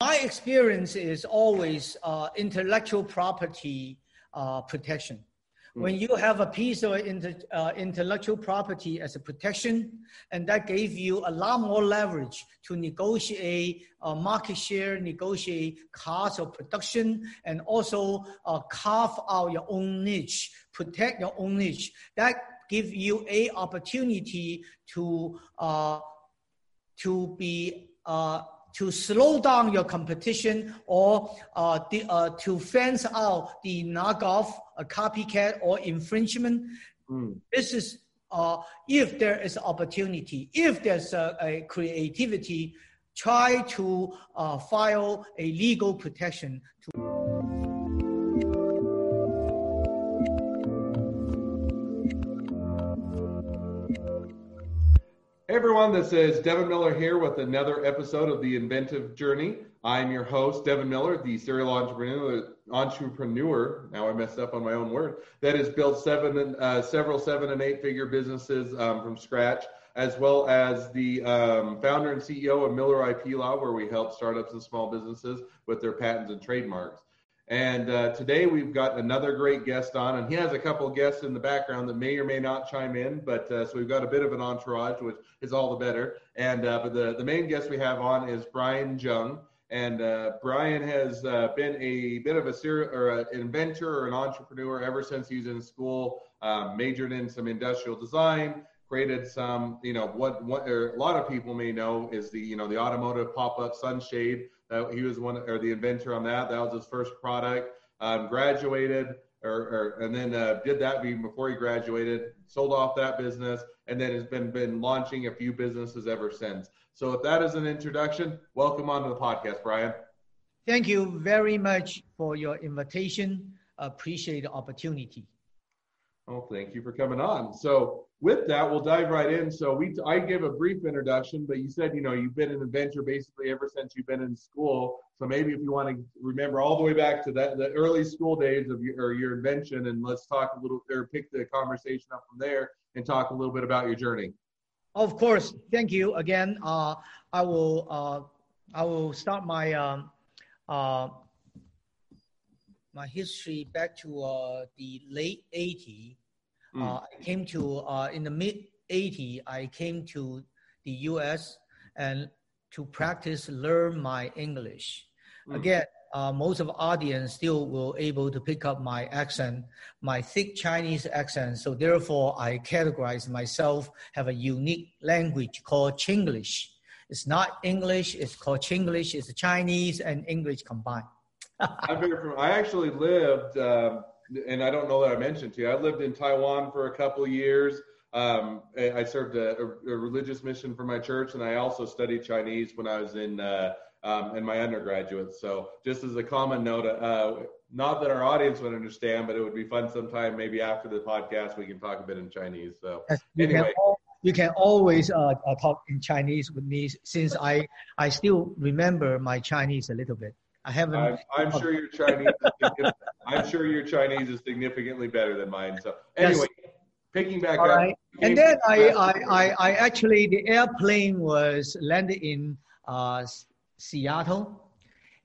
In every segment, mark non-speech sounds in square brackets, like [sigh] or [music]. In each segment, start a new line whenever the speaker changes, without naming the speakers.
My experience is always uh, intellectual property uh, protection. When you have a piece of inter, uh, intellectual property as a protection, and that gave you a lot more leverage to negotiate uh, market share, negotiate cost of production, and also uh, carve out your own niche, protect your own niche. That give you a opportunity to uh, to be uh, to slow down your competition or uh, the, uh, to fence out the knockoff, a copycat or infringement. Mm. This is uh, if there is opportunity, if there's a, a creativity, try to uh, file a legal protection to.
Hey everyone, this is Devin Miller here with another episode of The Inventive Journey. I'm your host, Devin Miller, the serial entrepreneur, entrepreneur. Now I messed up on my own word. That has built seven, uh, several seven and eight figure businesses um, from scratch, as well as the um, founder and CEO of Miller IP Law, where we help startups and small businesses with their patents and trademarks. And uh, today we've got another great guest on, and he has a couple guests in the background that may or may not chime in. But uh, so we've got a bit of an entourage, which is all the better. And uh, but the the main guest we have on is Brian Zheng, and uh, Brian has uh, been a bit of a serial or an inventor or an entrepreneur ever since he was in school. Um, majored in some industrial design, created some, you know, what what a lot of people may know is the you know the automotive pop up sunshade that he was one or the inventor on that. That was his first product. Um, graduated or, or, and then uh, did that before he graduated. Sold off that business and then has been been launching a few businesses ever since. So if that is an introduction, welcome onto the podcast, Brian.
Thank you very much for your invitation. Appreciate the opportunity.
Oh, thank you for coming on. So with that, we'll dive right in. So we, I gave a brief introduction, but you said, you know, you've been an inventor basically ever since you've been in school. So maybe if you want to remember all the way back to that, the early school days of your, your invention, and let's talk a little, or pick the conversation up from there and talk a little bit about your journey.
Of course. Thank you again. Uh, I will, uh, I will start my, um, uh, my history back to uh, the late 80s Mm. Uh, I came to uh, in the mid 80s. I came to the U.S. and to practice learn my English. Mm. Again, uh, most of the audience still will able to pick up my accent, my thick Chinese accent. So therefore, I categorize myself have a unique language called Chinglish. It's not English. It's called Chinglish. It's Chinese and English combined. [laughs]
I actually lived. Um, and I don't know that I mentioned to you, I lived in Taiwan for a couple of years. Um, I served a, a, religious mission for my church, and I also studied Chinese when I was in uh, um, in my undergraduate. So, just as a common note, uh, not that our audience would understand, but it would be fun sometime, maybe after the podcast, we can talk a bit in Chinese. So,
yes, you anyway. Can all, you can always uh, uh, talk in Chinese with me, since I I still remember my Chinese a little bit. I haven't.
I'm, I'm sure your Chinese. I'm sure your Chinese is significantly better than mine. So anyway, yes. picking back All up. Right.
And then I, I, I, I, actually the airplane was landed in uh, Seattle,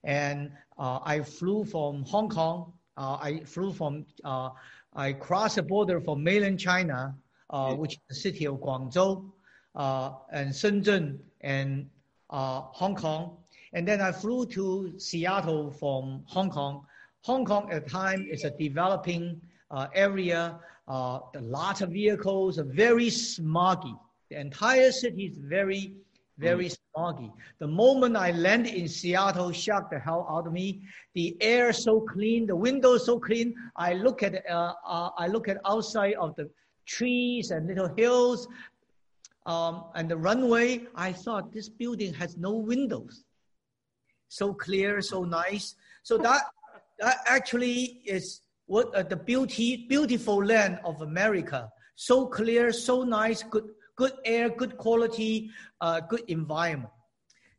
and uh, I flew from Hong Kong. Uh, I flew from. Uh, I crossed the border from mainland China, uh, which is the city of Guangzhou, uh, and Shenzhen, and Hong Kong and then I flew to Seattle from Hong Kong. Hong Kong at the time is a developing uh, area. Uh, a lot of vehicles, very smoggy. The entire city is very, very mm. smoggy. The moment I landed in Seattle, shocked the hell out of me. The air so clean, the windows so clean. I look at uh, uh, I look at outside of the trees and little hills, um, and the runway. I thought this building has no windows so clear, so nice. So that actually is what uh, the beauty, beautiful land of America. So clear, so nice, good, good air, good quality, uh, good environment.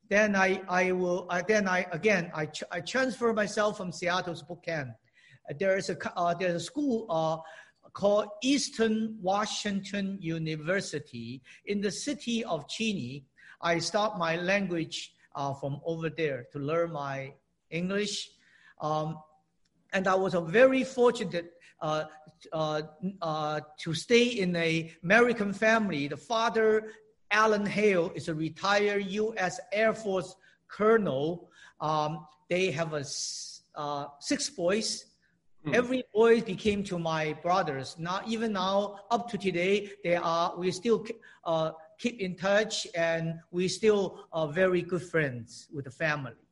Then I, I will, uh, then I again, I, ch- I transfer myself from Seattle to Spokane. There is a uh, there's a school uh, called Eastern Washington University in the city of Cheney. I start my language uh, from over there to learn my English. Um, and I was a very fortunate uh, uh, uh, to stay in a American family. The father, Alan Hale, is a retired U.S. Air Force colonel. Um, they have a uh, six boys. Mm. Every boy became to my brothers. Now, even now, up to today, they are. We still uh, keep in touch, and we still are very good friends with the family.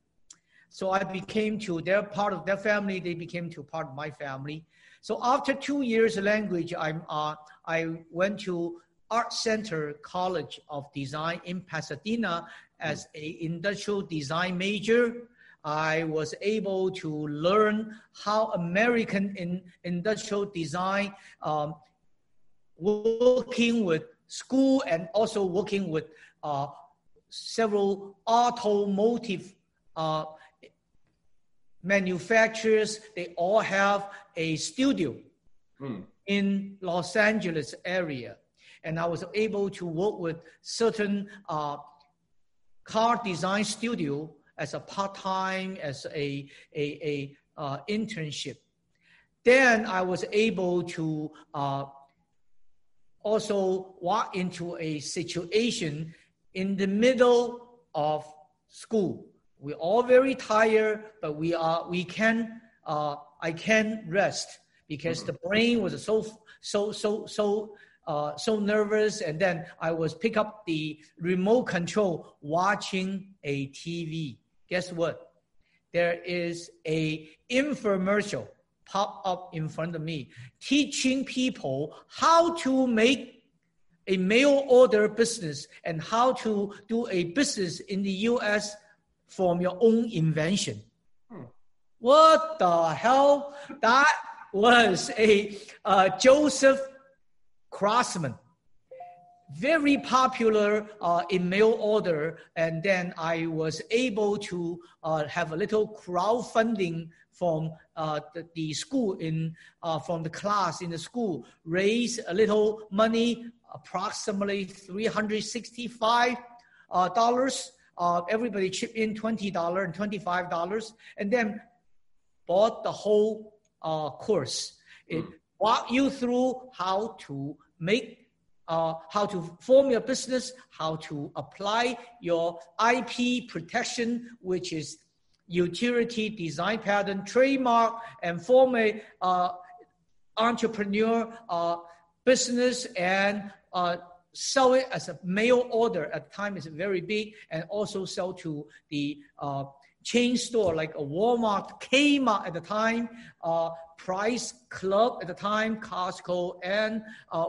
So I became to their part of their family. They became to part of my family. So after two years language, I'm, uh, I went to Art Center College of Design in Pasadena as a industrial design major. I was able to learn how American in industrial design, um, working with school and also working with uh, several automotive uh, manufacturers, they all have a studio mm. in Los Angeles area. And I was able to work with certain uh, car design studio as a part-time, as a, a, a uh, internship. Then I was able to uh, also walk into a situation in the middle of school we're all very tired, but we are we can uh, I can rest because the brain was so so so so uh, so nervous, and then I was pick up the remote control watching a TV. Guess what? There is a infomercial pop up in front of me teaching people how to make a mail order business and how to do a business in the US from your own invention. Hmm. What the hell? That was a uh, Joseph Cossman, very popular uh, in mail order. And then I was able to uh, have a little crowdfunding from uh, the, the, school in uh, from the class in the school, raise a little money, approximately three hundred sixty-five uh, dollars uh, everybody chip in $20 and $25 and then bought the whole uh, course. It mm. walk you through how to make, uh, how to form your business, how to apply your IP protection, which is utility, design pattern, trademark, and form a uh, entrepreneur uh, business and uh, sell it as a mail order at the time is very big and also sell to the uh, chain store like a Walmart, Kmart at the time, uh, Price Club at the time, Costco, and uh,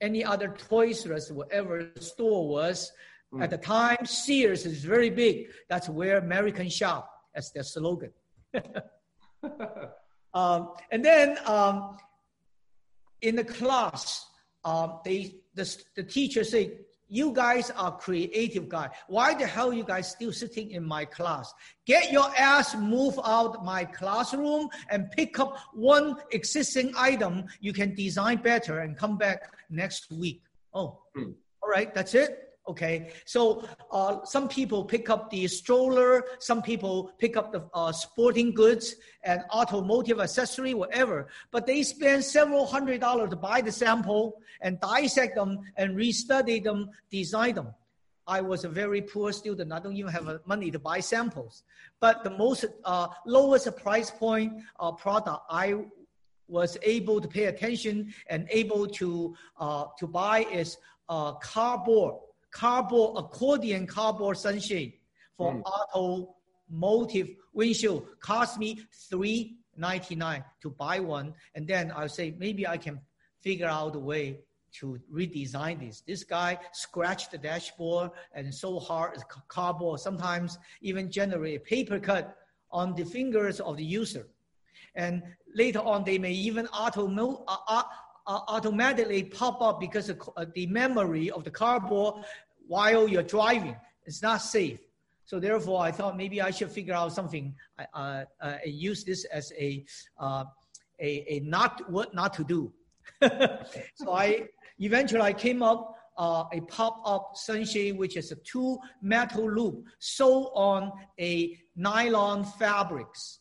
any other Toys R Us, whatever store was. Mm. At the time, Sears is very big. That's where American shop as their slogan. [laughs] um, and then um, in the class, um, they the, the teacher say, you guys are creative guy. Why the hell you guys still sitting in my class? Get your ass move out my classroom and pick up one existing item you can design better and come back next week. Oh, mm. all right, that's it. Okay, so uh, some people pick up the stroller, some people pick up the uh, sporting goods and automotive accessory, whatever. But they spend several hundred dollars to buy the sample and dissect them and restudy them, design them. I was a very poor student. I don't even have money to buy samples. But the most uh, lowest price point uh, product I was able to pay attention and able to uh, to buy is uh, cardboard cardboard accordion cardboard sunshade for mm. automotive windshield cost me three ninety nine to buy one, and then I'll say maybe I can figure out a way to redesign this. This guy scratched the dashboard and so hard cardboard, sometimes even generate a paper cut on the fingers of the user. And later on, they may even auto, uh, uh, automatically pop up because uh, the memory of the cardboard while you're driving. It's not safe. So therefore, I thought maybe I should figure out something. Uh, uh, use this as a, uh, a, a not what not to do. [laughs] so I eventually I came up uh, a pop-up sunshade, which is a two metal loop sewn on a nylon fabrics.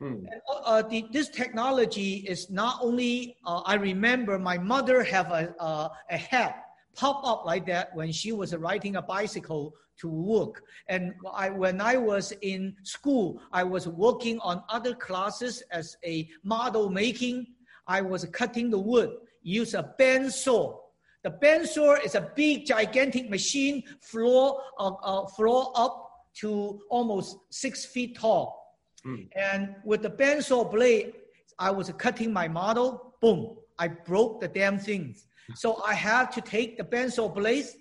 Mm.
And, uh, uh, the, this technology is not only, uh, I remember my mother have a, uh, a hat pop up like that when she was riding a bicycle to work. And I, when I was in school, I was working on other classes as a model making. I was cutting the wood, use a bandsaw. The bandsaw is a big, gigantic machine, floor, uh, uh, floor up to almost six feet tall.
Mm.
And with the bandsaw blade, I was cutting my model. Boom! I broke the damn things. So I had to take the bandsaw blades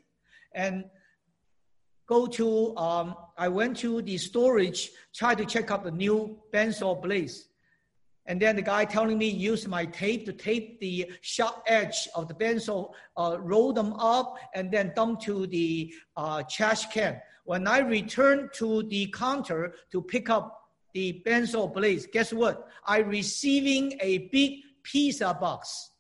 and go to. Um, I went to the storage, try to check out the new bandsaw blades. And then the guy telling me use my tape to tape the sharp edge of the bandsaw, uh, roll them up, and then dump to the uh, trash can. When I returned to the counter to pick up the bandsaw blades, guess what? I receiving a big pizza box.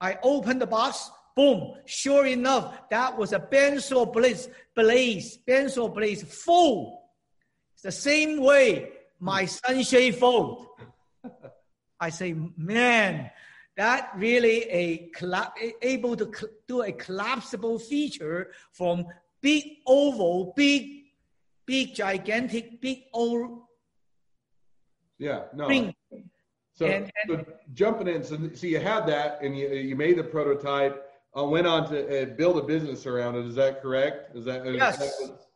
I opened the box, boom, sure enough, that was a bandsaw blaze, blaze, bandsaw blaze full. It's the same way my sunshade fold. I say, man, that really a able to do a collapsible feature from big oval, big, big, gigantic, big old
Yeah, no. So,
And-
so jumping in, so, so you had that, and you you made the prototype. Uh, went on to uh, build a business around it. Is that correct? Is that is
Yes.
that was-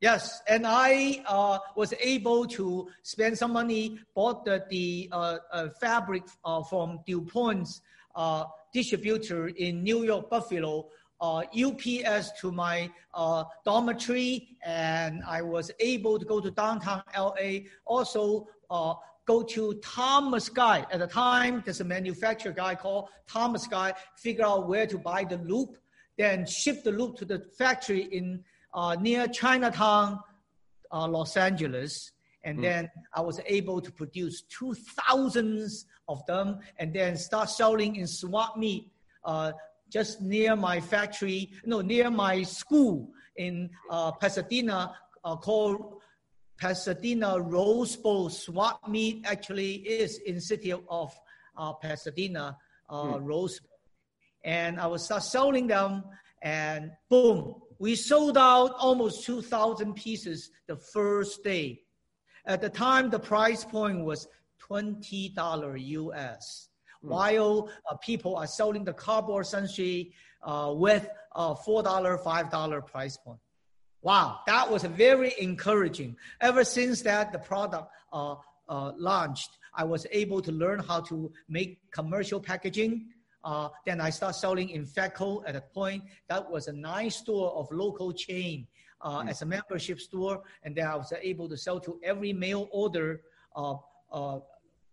Yes, and I uh, was able to spend some money, bought the, the uh, uh, fabric uh, from DuPont's uh, distributor in New York, Buffalo, UPS to my uh, dormitory, and I was able to go to downtown LA. Also, uh, go to Thomas Guy. At the time, there's a manufacturer guy called Thomas Guy, figure out where to buy the loop, then ship the loop to the factory in uh, near Chinatown, uh, Los Angeles. And
Mm.
then I was able to produce two thousands of them and then start selling in swap meet uh, just near my factory, no, near my school in uh, Pasadena uh, called Pasadena Rose Bowl swap meet actually is in city of uh, Pasadena uh, Rose Bowl. And I would start selling them and boom, we sold out almost 2,000 pieces the first day. At the time, the price point was $20 US, while uh, people are selling the cardboard sunshade uh, with a $4, $5 price point. Wow, that was very encouraging. Ever since that, the product uh, uh, launched, I was able to learn how to make commercial packaging. Uh, then I start selling in Fedco at a point. That was a nice store of local chain uh, as a membership store. And then I was able to sell to every mail order,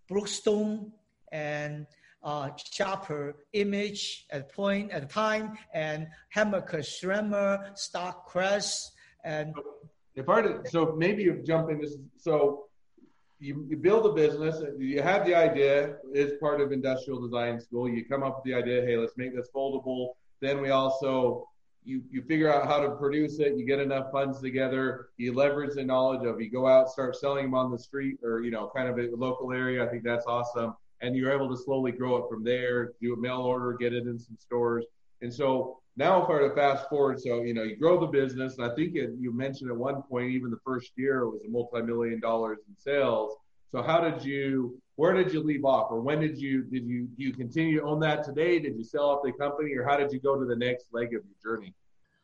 Brookstone and uh, Sharper Image at point at time, and Hammacher Schlemmer, Starcrest, and
if I did, so maybe you jump into so you, you build a business, you have the idea is part of industrial design school. You come up with the idea, hey, let's make this foldable. Then we also you you figure out how to produce it. You get enough funds together. You leverage the knowledge of you go out, start selling them on the street or you know kind of a local area. I think that's awesome. And you're able to slowly grow it from there. Do a mail order, get it in some stores. And so now if I were to fast forward, so you know you grow the business, and I think it, you mentioned at one point even the first year was a multi-million dollars in sales. So how did you? Where did you leave off, or when did you did you do you continue to own that today? Did you sell off the company, or how did you go to the next leg of your journey?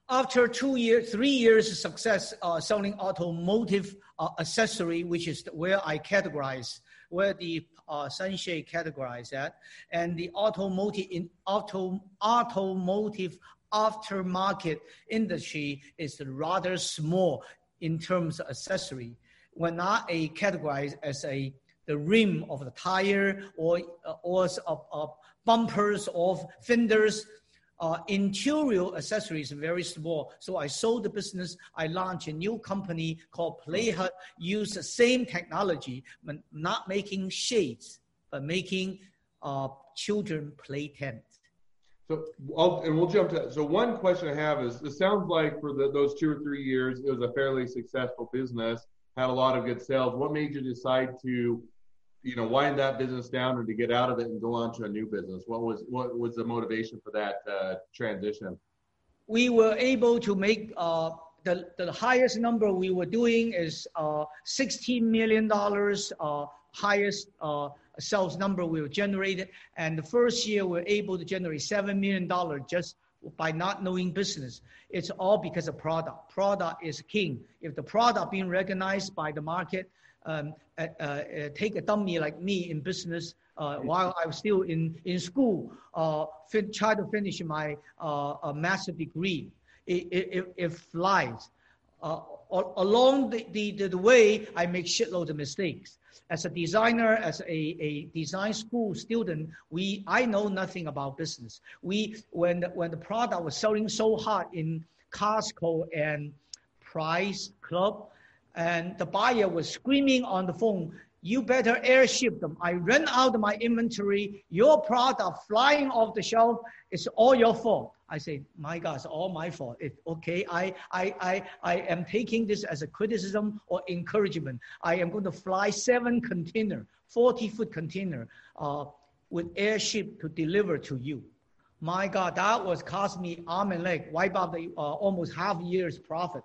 after two years, three years of success uh, selling automotive uh, accessory, which is where I categorize, where the uh, sunshade categorize that, and the automotive in auto automotive aftermarket industry is rather small in terms of accessory. We're not a categorized as a the rim of the tire or uh, or of, bumpers of fenders uh, interior accessories very small. So I sold the business. I launched a new company called Playhut, use the same technology, but not making shades, but making uh, children play tent.
So, I'll, and we'll jump to. that. So, one question I have is: It sounds like for the, those two or three years, it was a fairly successful business, had a lot of good sales. What made you decide to, you know, wind that business down and to get out of it and go on to a new business? What was what was the motivation for that uh, transition?
We were able to make uh, the the highest number we were doing is uh, sixteen million dollars, uh, highest uh, sales number we were generated. And the first year, we were able to generate $7 million just by not knowing business. It's all because of product. Product is king. If the product being recognized by the market, um, uh, uh, take a dummy like me in business uh, while I was still in, in school, uh, fin- try to finish my uh, master degree. It, it, it flies. Uh, along the, the, the way, I make shitload of mistakes as a designer, as a, a design school student, we I know nothing about business. We when the, when the product was selling so hot in Costco and Price Club, and the buyer was screaming on the phone, "You better airship them! I ran out of my inventory. Your product flying off the shelf. It's all your fault." I say, my God, it's all my fault. It, okay, I, I, I, I am taking this as a criticism or encouragement. I am going to fly seven container, 40 foot container uh, with airship to deliver to you. My God, that was cost me arm and leg, wipe out the uh, almost half year's profit.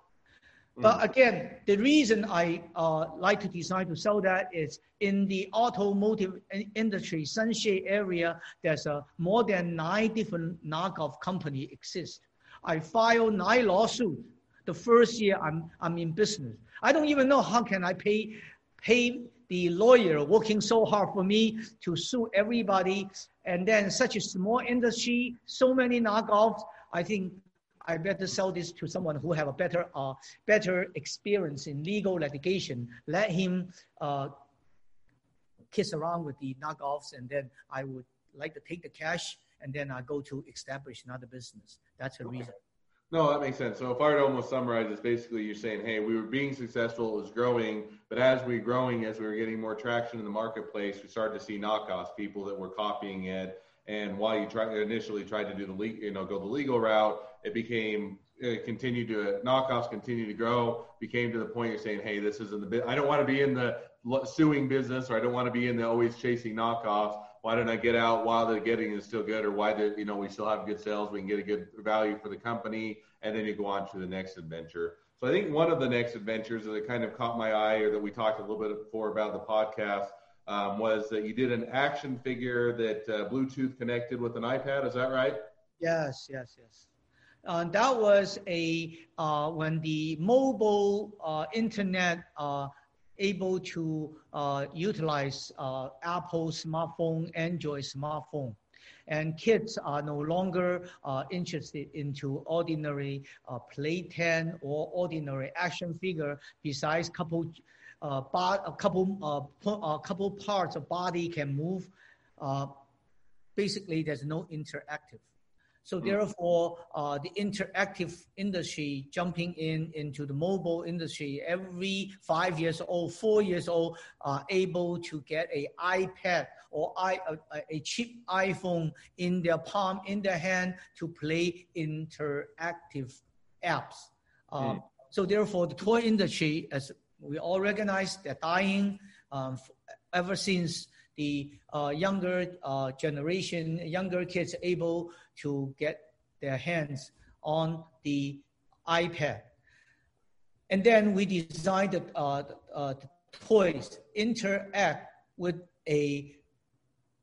But mm. again, the reason I uh, like to design to sell that is in the automotive industry, sunshade area, there's a more than nine different knockoff company exist. I filed nine lawsuits the first year I'm, I'm in business. I don't even know how can I pay, pay the lawyer working so hard for me to sue everybody. And then such a small industry, so many knockoffs. I think I better sell this to someone who have a better, uh, better experience in legal litigation. Let him uh, kiss around with the knockoffs, and then I would like to take the cash, and then I go to establish another business. That's the okay. reason.
No, that makes sense. So if I were to almost summarize, it's basically you're saying, hey, we were being successful, it was growing, but as we were growing, as we were getting more traction in the marketplace, we started to see knockoffs, people that were copying it. And while you tried initially tried to do the you know, go the legal route, it became it continued to knockoffs continue to grow. Became to the point you're saying, hey, this isn't the. I don't want to be in the suing business, or I don't want to be in the always chasing knockoffs. Why don't I get out while the getting is still good, or why do you know we still have good sales? We can get a good value for the company, and then you go on to the next adventure. So I think one of the next adventures that kind of caught my eye, or that we talked a little bit before about the podcast, um, was that you did an action figure that uh, Bluetooth connected with an iPad. Is that right?
Yes, yes, yes. Uh, that was a uh, when the mobile uh, internet uh, able to uh, utilize uh, Apple smartphone, Android smartphone, and kids are no longer interested into ordinary playpen or ordinary action figure. Besides, couple a couple a couple parts of body can move. Basically, there's no interactive. So mm. therefore, uh, the interactive industry jumping in into the mobile industry every five years old, four years old, are able to get a iPad or I, a, a cheap iPhone in their palm, in their hand to play interactive apps. Um, mm. So therefore, the toy industry, as we all recognize, they're dying um, ever since the uh, younger uh, generation, younger kids able to get their hands on the iPad. And then we designed the, uh, uh, the toys interact with a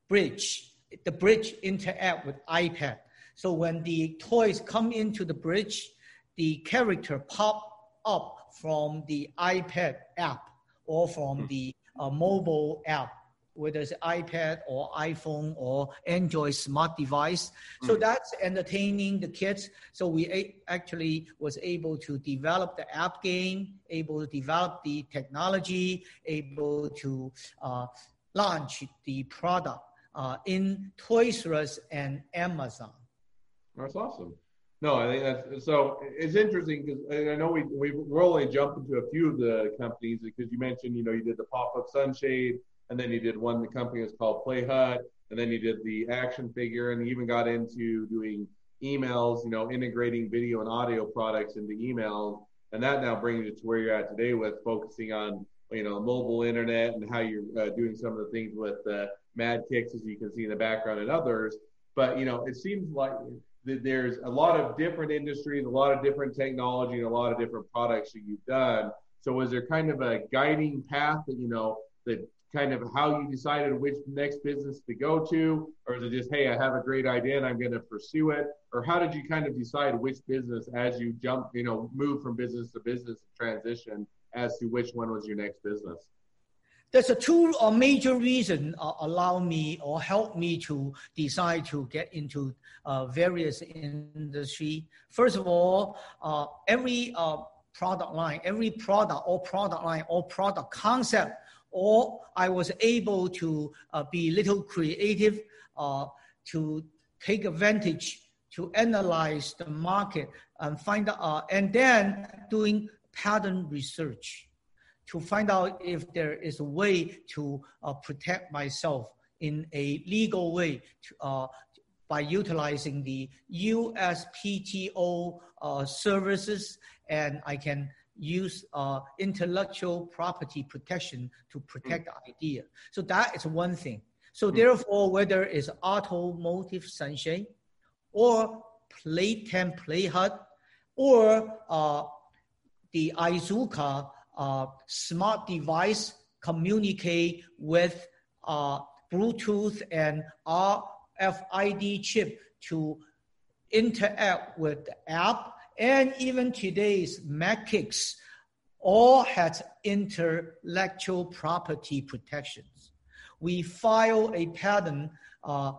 bridge. The bridge interact with iPad. So when the toys come into the bridge, the character pop up from the iPad app or from the uh, mobile app whether it's iPad or iPhone or Android smart device. So mm. that's entertaining the kids. So we actually was able to develop the app game, able to develop the technology, able to uh, launch the product uh, in Toys R Us and Amazon.
That's awesome. No, I think that's so. It's interesting because I know we we're only jumping to a few of the companies because you mentioned you know you did the pop up sunshade and then he did one the company was called Play Hut, and then he did the action figure, and he even got into doing emails, you know, integrating video and audio products into emails, and that now brings you to where you're at today with focusing on you know mobile internet and how you're uh, doing some of the things with uh, Mad Kicks, as you can see in the background, and others. But you know, it seems like there's a lot of different industries, a lot of different technology, and a lot of different products that you've done. So, was there kind of a guiding path that you know that kind of how you decided which next business to go to, or is it just hey, I have a great idea and I'm going to pursue it, or how did you kind of decide which business as you jump, you know, move from business to business transition as to which one was your next business?
There's a two or major reason uh, allow me or help me to decide to get into uh, various industry. First of all, uh, every uh, product line, every product or product line or product concept, or I was able to uh, be little creative uh, to take advantage to analyze the market and find out, and then doing pattern research to find out if there is a way to uh, protect myself in a legal way to, uh, by utilizing the USPTO uh, services, and I can use uh, intellectual property protection to protect mm. the idea. So that is one thing. So mm. therefore, whether it's automotive sunshine or Playten play hut or uh, the Izuka uh, smart device communicate with uh, Bluetooth and RFID chip to interact with the app. And even today's MagKicks all has intellectual property protections. We filed a patent uh,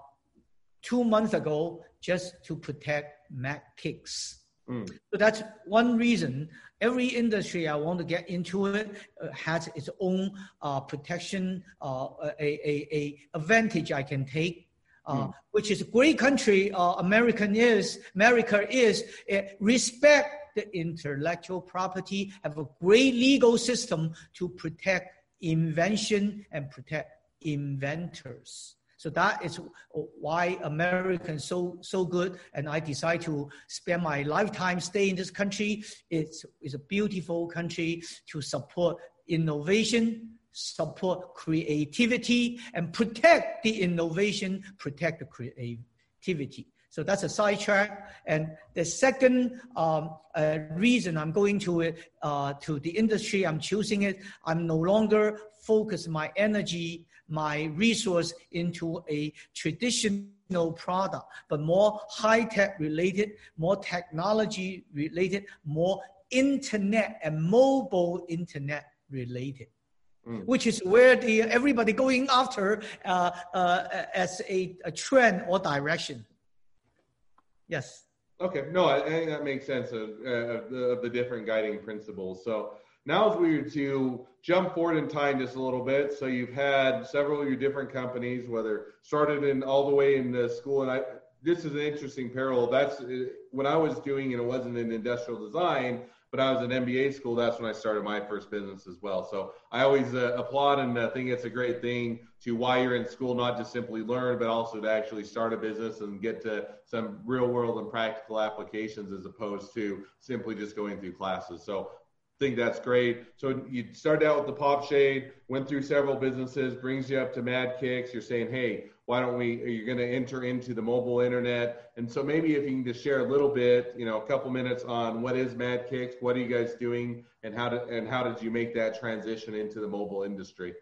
two months ago just to protect MagKicks. Mm. So that's one reason every industry I want to get into it uh, has its own uh, protection, uh, a, a, a advantage I can take. Mm. Which is a great country. Uh, American is America is respect the intellectual property, have a great legal system to protect invention and protect inventors. So that is why Americans so so good, and I decide to spend my lifetime stay in this country. It's, it's a beautiful country to support innovation, support creativity, and protect the innovation, protect the creativity. So that's a sidetrack. And the second um, uh, reason I'm going to it uh, to the industry I'm choosing it, I'm no longer focus my energy my resource into a traditional product, but more high tech related, more technology related, more internet and mobile internet related. Mm. Which is where the everybody going after uh, uh, as a, a trend or direction. Yes.
Okay, no, I, I think that makes sense of, uh, of, the, of the different guiding principles. So now, as we were to jump forward in time just a little bit, so you've had several of your different companies, whether started in all the way in the school, and I this is an interesting parallel. That's uh, when I was doing, and it wasn't in industrial design, but I was in MBA school. That's when I started my first business as well. So I always uh, applaud and uh, think it's a great thing to why you're in school, not just simply learn, but also to actually start a business and get to some real world and practical applications as opposed to simply just going through classes. So think that's great. So you started out with the Pop Shade, went through several businesses, brings you up to Mad Kicks. You're saying, hey, why don't we? Are You're going to enter into the mobile internet, and so maybe if you can just share a little bit, you know, a couple minutes on what is Mad Kicks, what are you guys doing, and how did and how did you make that transition into the mobile industry?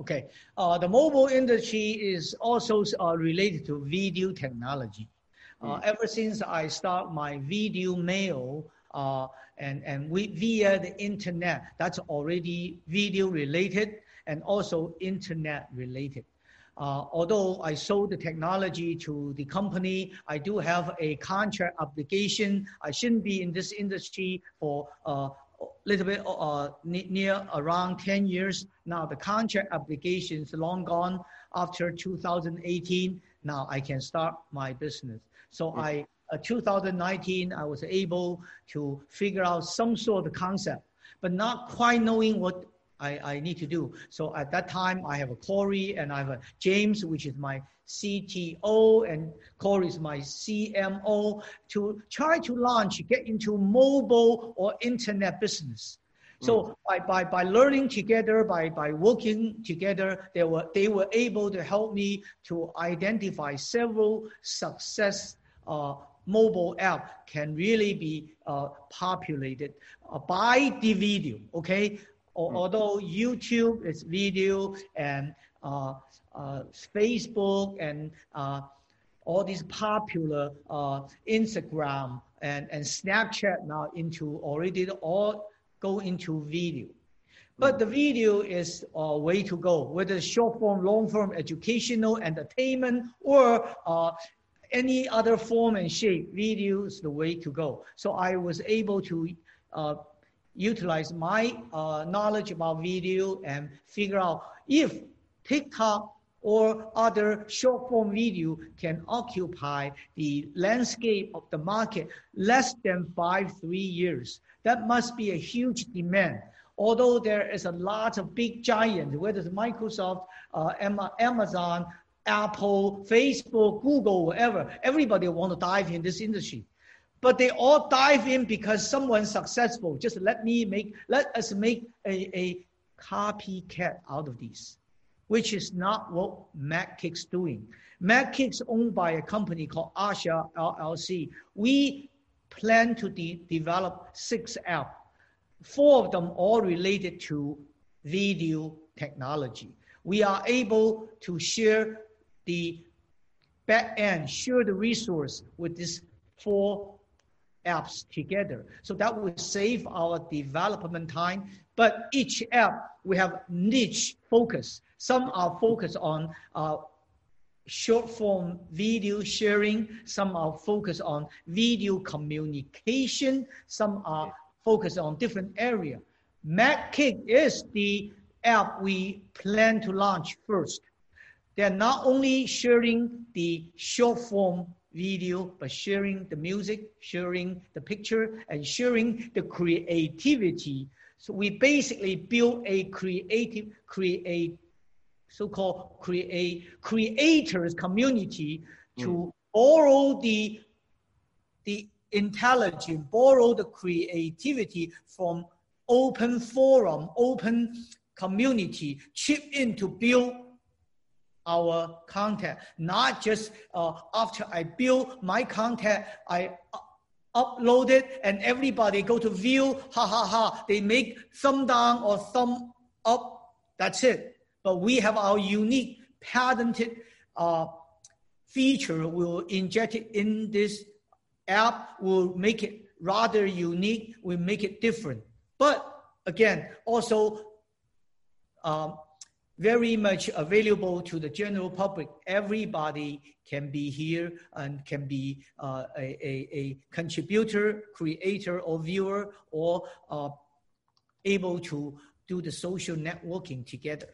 Okay, uh, the mobile industry is also uh, related to video technology. Uh, mm. Ever since I start my video mail uh, and, and we, via the internet, that's already video related and also internet related. Uh, although I sold the technology to the company, I do have a contract obligation. I shouldn't be in this industry for a uh, little bit uh, near around 10 years. Now the contract obligation is long gone after 2018. Now I can start my business. So mm-hmm. I uh, 2019, I was able to figure out some sort of concept, but not quite knowing what I, I need to do. So at that time, I have a Corey and I have a James, which is my CTO, and Corey is my CMO to try to launch, get into mobile or internet business. So mm. by, by, by learning together, by, by working together, they were, they were able to help me to identify several success uh, mobile app can really be uh, populated uh, by the video, okay? Mm. Although YouTube is video and uh, uh, Facebook and uh, all these popular uh, Instagram and, and Snapchat now into already all go into video. But the video is a way to go, whether short form, long form, educational, entertainment, or uh, any other form and shape, video is the way to go. So I was able to uh, utilize my uh, knowledge about video and figure out if TikTok or other short form video can occupy the landscape of the market less than five, three years. That must be a huge demand. Although there is a lot of big giants, whether it's Microsoft, uh, Amazon, Apple, Facebook, Google, whatever, everybody want to dive in this industry. But they all dive in because someone's successful. Just let me make, let us make a, a copycat out of these which is not what MacKick's doing. MacKick's owned by a company called Asha LLC. We plan to de- develop six apps, four of them all related to video technology. We are able to share the back end, share the resource with these four apps together. So that will save our development time. But each app, we have niche focus. Some are focused on uh, short form video sharing. Some are focused on video communication. Some are focused on different area. MacKick is the app we plan to launch first. They're not only sharing the short form video, but sharing the music, sharing the picture, and sharing the creativity. So we basically build a creative, create so-called create creators community to mm. borrow the the intelligence, borrow the creativity from open forum, open community, chip in to build our content. Not just uh, after I build my content, I upload it and everybody go to view, ha ha ha, they make thumb down or thumb up, that's it but we have our unique patented uh, feature. We'll inject it in this app. We'll make it rather unique. We'll make it different. But again, also um, very much available to the general public. Everybody can be here and can be uh, a, a, a, contributor, creator, or viewer, or uh, able to do the social networking together.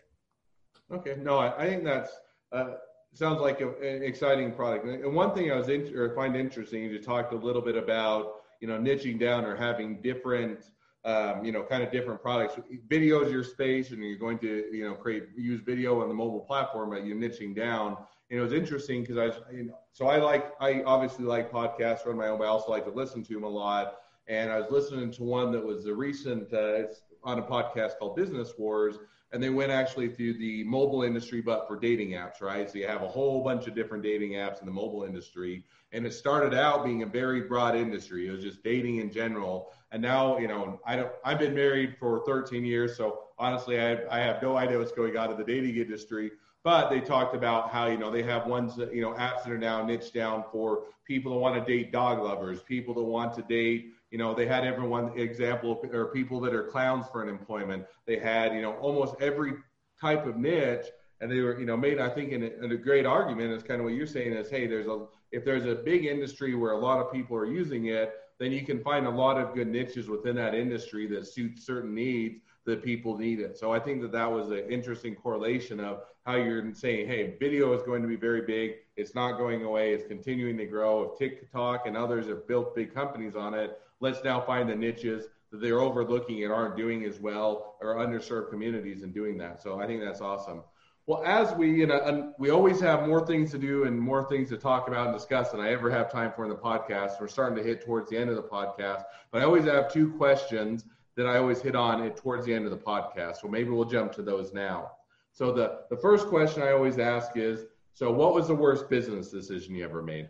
Okay, no, I, I think that's uh, sounds like a, an exciting product. And one thing I was in, or find interesting, you talked a little bit about you know niching down or having different um, you know kind of different products. Video is your space, and you're going to you know create use video on the mobile platform, but you're niching down. And it was interesting because I, you know, so I like I obviously like podcasts, run my own, but I also like to listen to them a lot. And I was listening to one that was a recent uh, it's on a podcast called Business Wars and they went actually through the mobile industry, but for dating apps, right? So you have a whole bunch of different dating apps in the mobile industry, and it started out being a very broad industry. It was just dating in general, and now you know I don't. I've been married for 13 years, so honestly, I I have no idea what's going on in the dating industry. But they talked about how you know they have ones that you know apps that are now niche down for people that want to date dog lovers, people that want to date you know, they had everyone example or people that are clowns for an employment. They had, you know, almost every type of niche, and they were, you know, made I think in a, in a great argument is kind of what you're saying is, hey, there's a if there's a big industry where a lot of people are using it, then you can find a lot of good niches within that industry that suit certain needs that people need it. So I think that that was an interesting correlation of how you're saying, hey, video is going to be very big. It's not going away. It's continuing to grow. If TikTok and others have built big companies on it, let's now find the niches that they're overlooking and aren't doing as well or underserved communities and doing that. So I think that's awesome. Well, as we, you know, we always have more things to do and more things to talk about and discuss than I ever have time for in the podcast. We're starting to hit towards the end of the podcast, but I always have two questions that I always hit on it towards the end of the podcast. So maybe we'll jump to those now. So the, the first question I always ask is, so what was the worst business decision you ever made?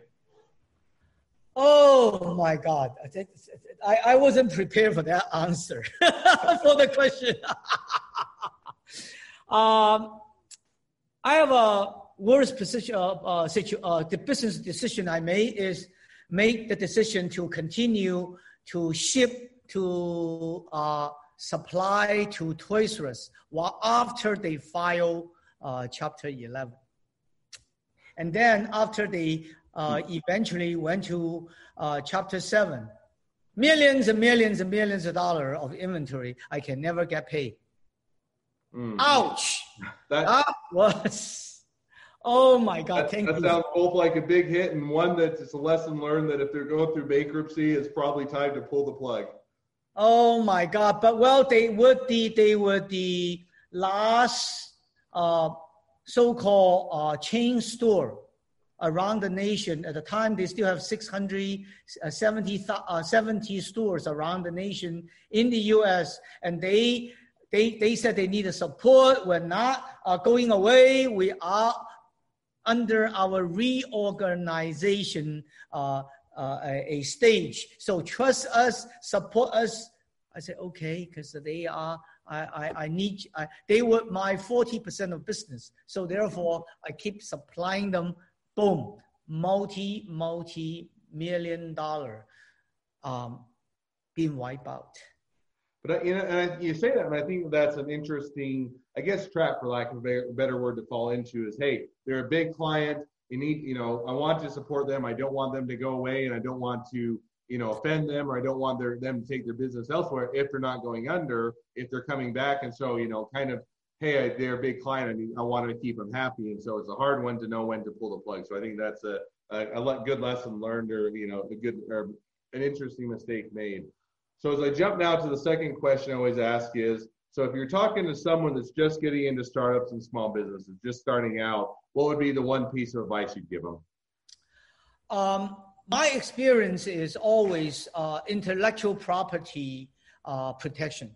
Oh my God. I, I wasn't prepared for that answer [laughs] for the question. [laughs] um, I have a worst position, uh, uh, situ, uh, the business decision I made is make the decision to continue to ship to uh, supply to Toys R Us while after they file uh, Chapter 11. And then after they uh, eventually went to uh, Chapter 7, millions and millions and millions of dollars of inventory, I can never get paid. Mm. Ouch! [laughs] That, that, was, oh my God,
that,
thank
that
you.
sounds both like a big hit and one that's a lesson learned that if they're going through bankruptcy, it's probably time to pull the plug.
Oh my God! But well, they were the they were the last uh, so-called uh, chain store around the nation. At the time, they still have 670 uh, 70 stores around the nation in the U.S. And they they they said they needed support. We're not uh, going away. We are under our reorganization uh, uh, a, a, stage. So trust us, support us. I said, okay, because they are, I, I, I need, I, they were my 40% of business. So therefore, I keep supplying them, boom, multi, multi million dollar um, being wiped out.
But you know, and I, you say that, and I think that's an interesting, I guess, trap for lack of a better word to fall into. Is hey, they're a big client you need, you know, I want to support them. I don't want them to go away, and I don't want to, you know, offend them, or I don't want their them to take their business elsewhere if they're not going under, if they're coming back, and so you know, kind of, hey, they're a big client. I mean, I wanted to keep them happy, and so it's a hard one to know when to pull the plug. So I think that's a a, a good lesson learned, or you know, a good or an interesting mistake made. So as I jump now to the second question I always ask is, so if you're talking to someone that's just getting into startups and small businesses, just starting out, what would be the one piece of advice you'd give them?
Um, my experience is always uh, intellectual property uh, protection.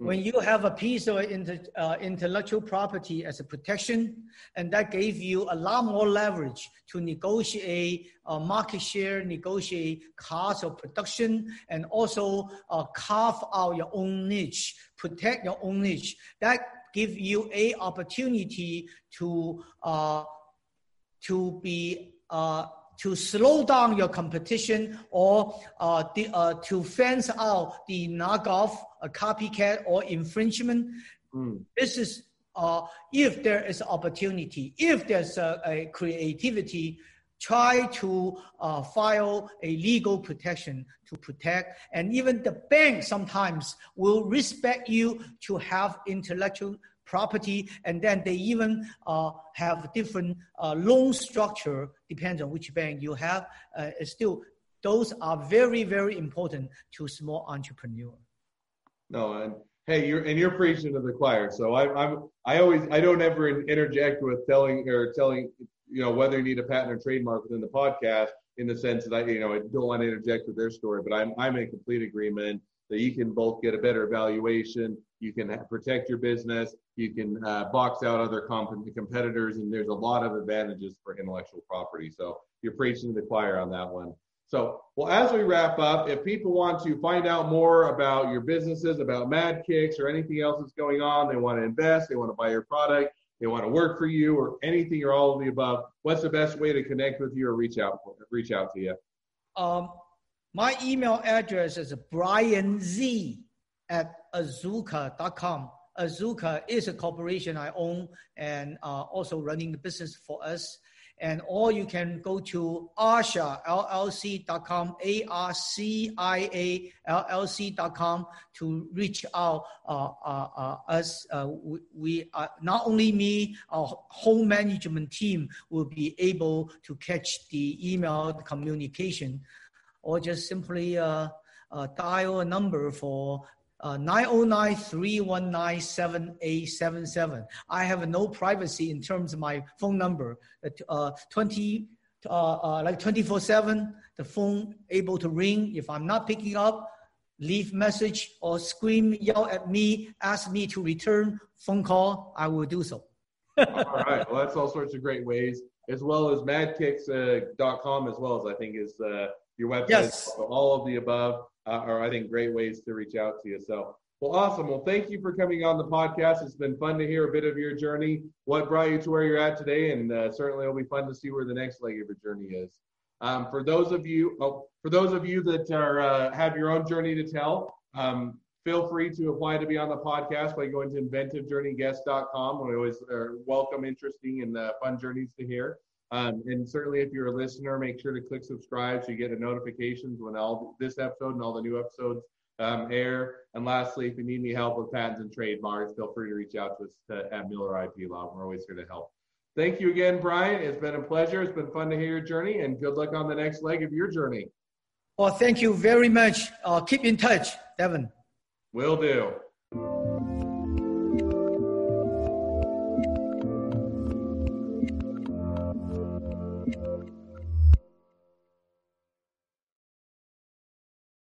Mm. When you have a piece of inter, uh, intellectual property as a protection, and that gave you a lot more leverage to negotiate uh, market share, negotiate cost of production, and also uh, carve out your own niche, protect your own niche. That give you a opportunity to uh, to be uh, to slow down your competition or uh, the, uh, to fence out the knockoff, a copycat or infringement. Mm. This is uh, if there is opportunity, if there's a, a creativity, try to uh, file a legal protection to protect. And even the bank sometimes will respect you to have intellectual property, and then they even uh, have different uh, loan structure, depends on which bank you have. Uh, still, those are very, very important to small entrepreneur.
No, and hey, you're and you're preaching to the choir. So I, I'm I always I don't ever interject with telling or telling you know whether you need a patent or trademark within the podcast in the sense that I you know I don't want to interject with their story, but I'm I'm in complete agreement that you can both get a better valuation, you can protect your business, you can uh, box out other comp- competitors, and there's a lot of advantages for intellectual property. So you're preaching to the choir on that one. So, well, as we wrap up, if people want to find out more about your businesses, about Mad Kicks, or anything else that's going on, they want to invest, they want to buy your product, they want to work for you, or anything or all of the above, what's the best way to connect with you or reach out reach out to you?
Um, my email address is brian z at azuca.com. Azuca is a corporation I own and uh, also running the business for us. And or you can go to Arcia, LLC.com, A-R-C-I-A, to reach out uh, uh, uh, us. Uh, we, we not only me, our whole management team will be able to catch the email communication or just simply uh, dial a number for uh, 909-319-7877. I have no privacy in terms of my phone number. Uh, 20, uh, uh, like 24/7, the phone able to ring. If I'm not picking up, leave message or scream, yell at me, ask me to return phone call. I will do so.
all right. Well, that's all sorts of great ways, as well as madkicks.com, uh, as well as I think is uh, your website.
Yes.
All of the above uh, are, I think, great ways to reach out to you. So well, awesome. Well, thank you for coming on the podcast. It's been fun to hear a bit of your journey, what brought you to where you're at today, and uh, certainly it'll be fun to see where the next leg of your journey is. Um, for those of you, oh, for those of you that are uh, have your own journey to tell, um, feel free to apply to be on the podcast by going to inventivejourneyguest.com. We always welcome interesting and uh, fun journeys to hear. Um, and certainly, if you're a listener, make sure to click subscribe so you get a notifications when all this episode and all the new episodes um, air. And lastly, if you need any help with patents and trademarks, feel free to reach out to us to, at Miller IP Law. We're always here to help. Thank you again, Brian. It's been a pleasure. It's been fun to hear your journey, and good luck on the next leg of your journey.
Well, thank you very much. Uh, keep in touch, Devin.
Will do.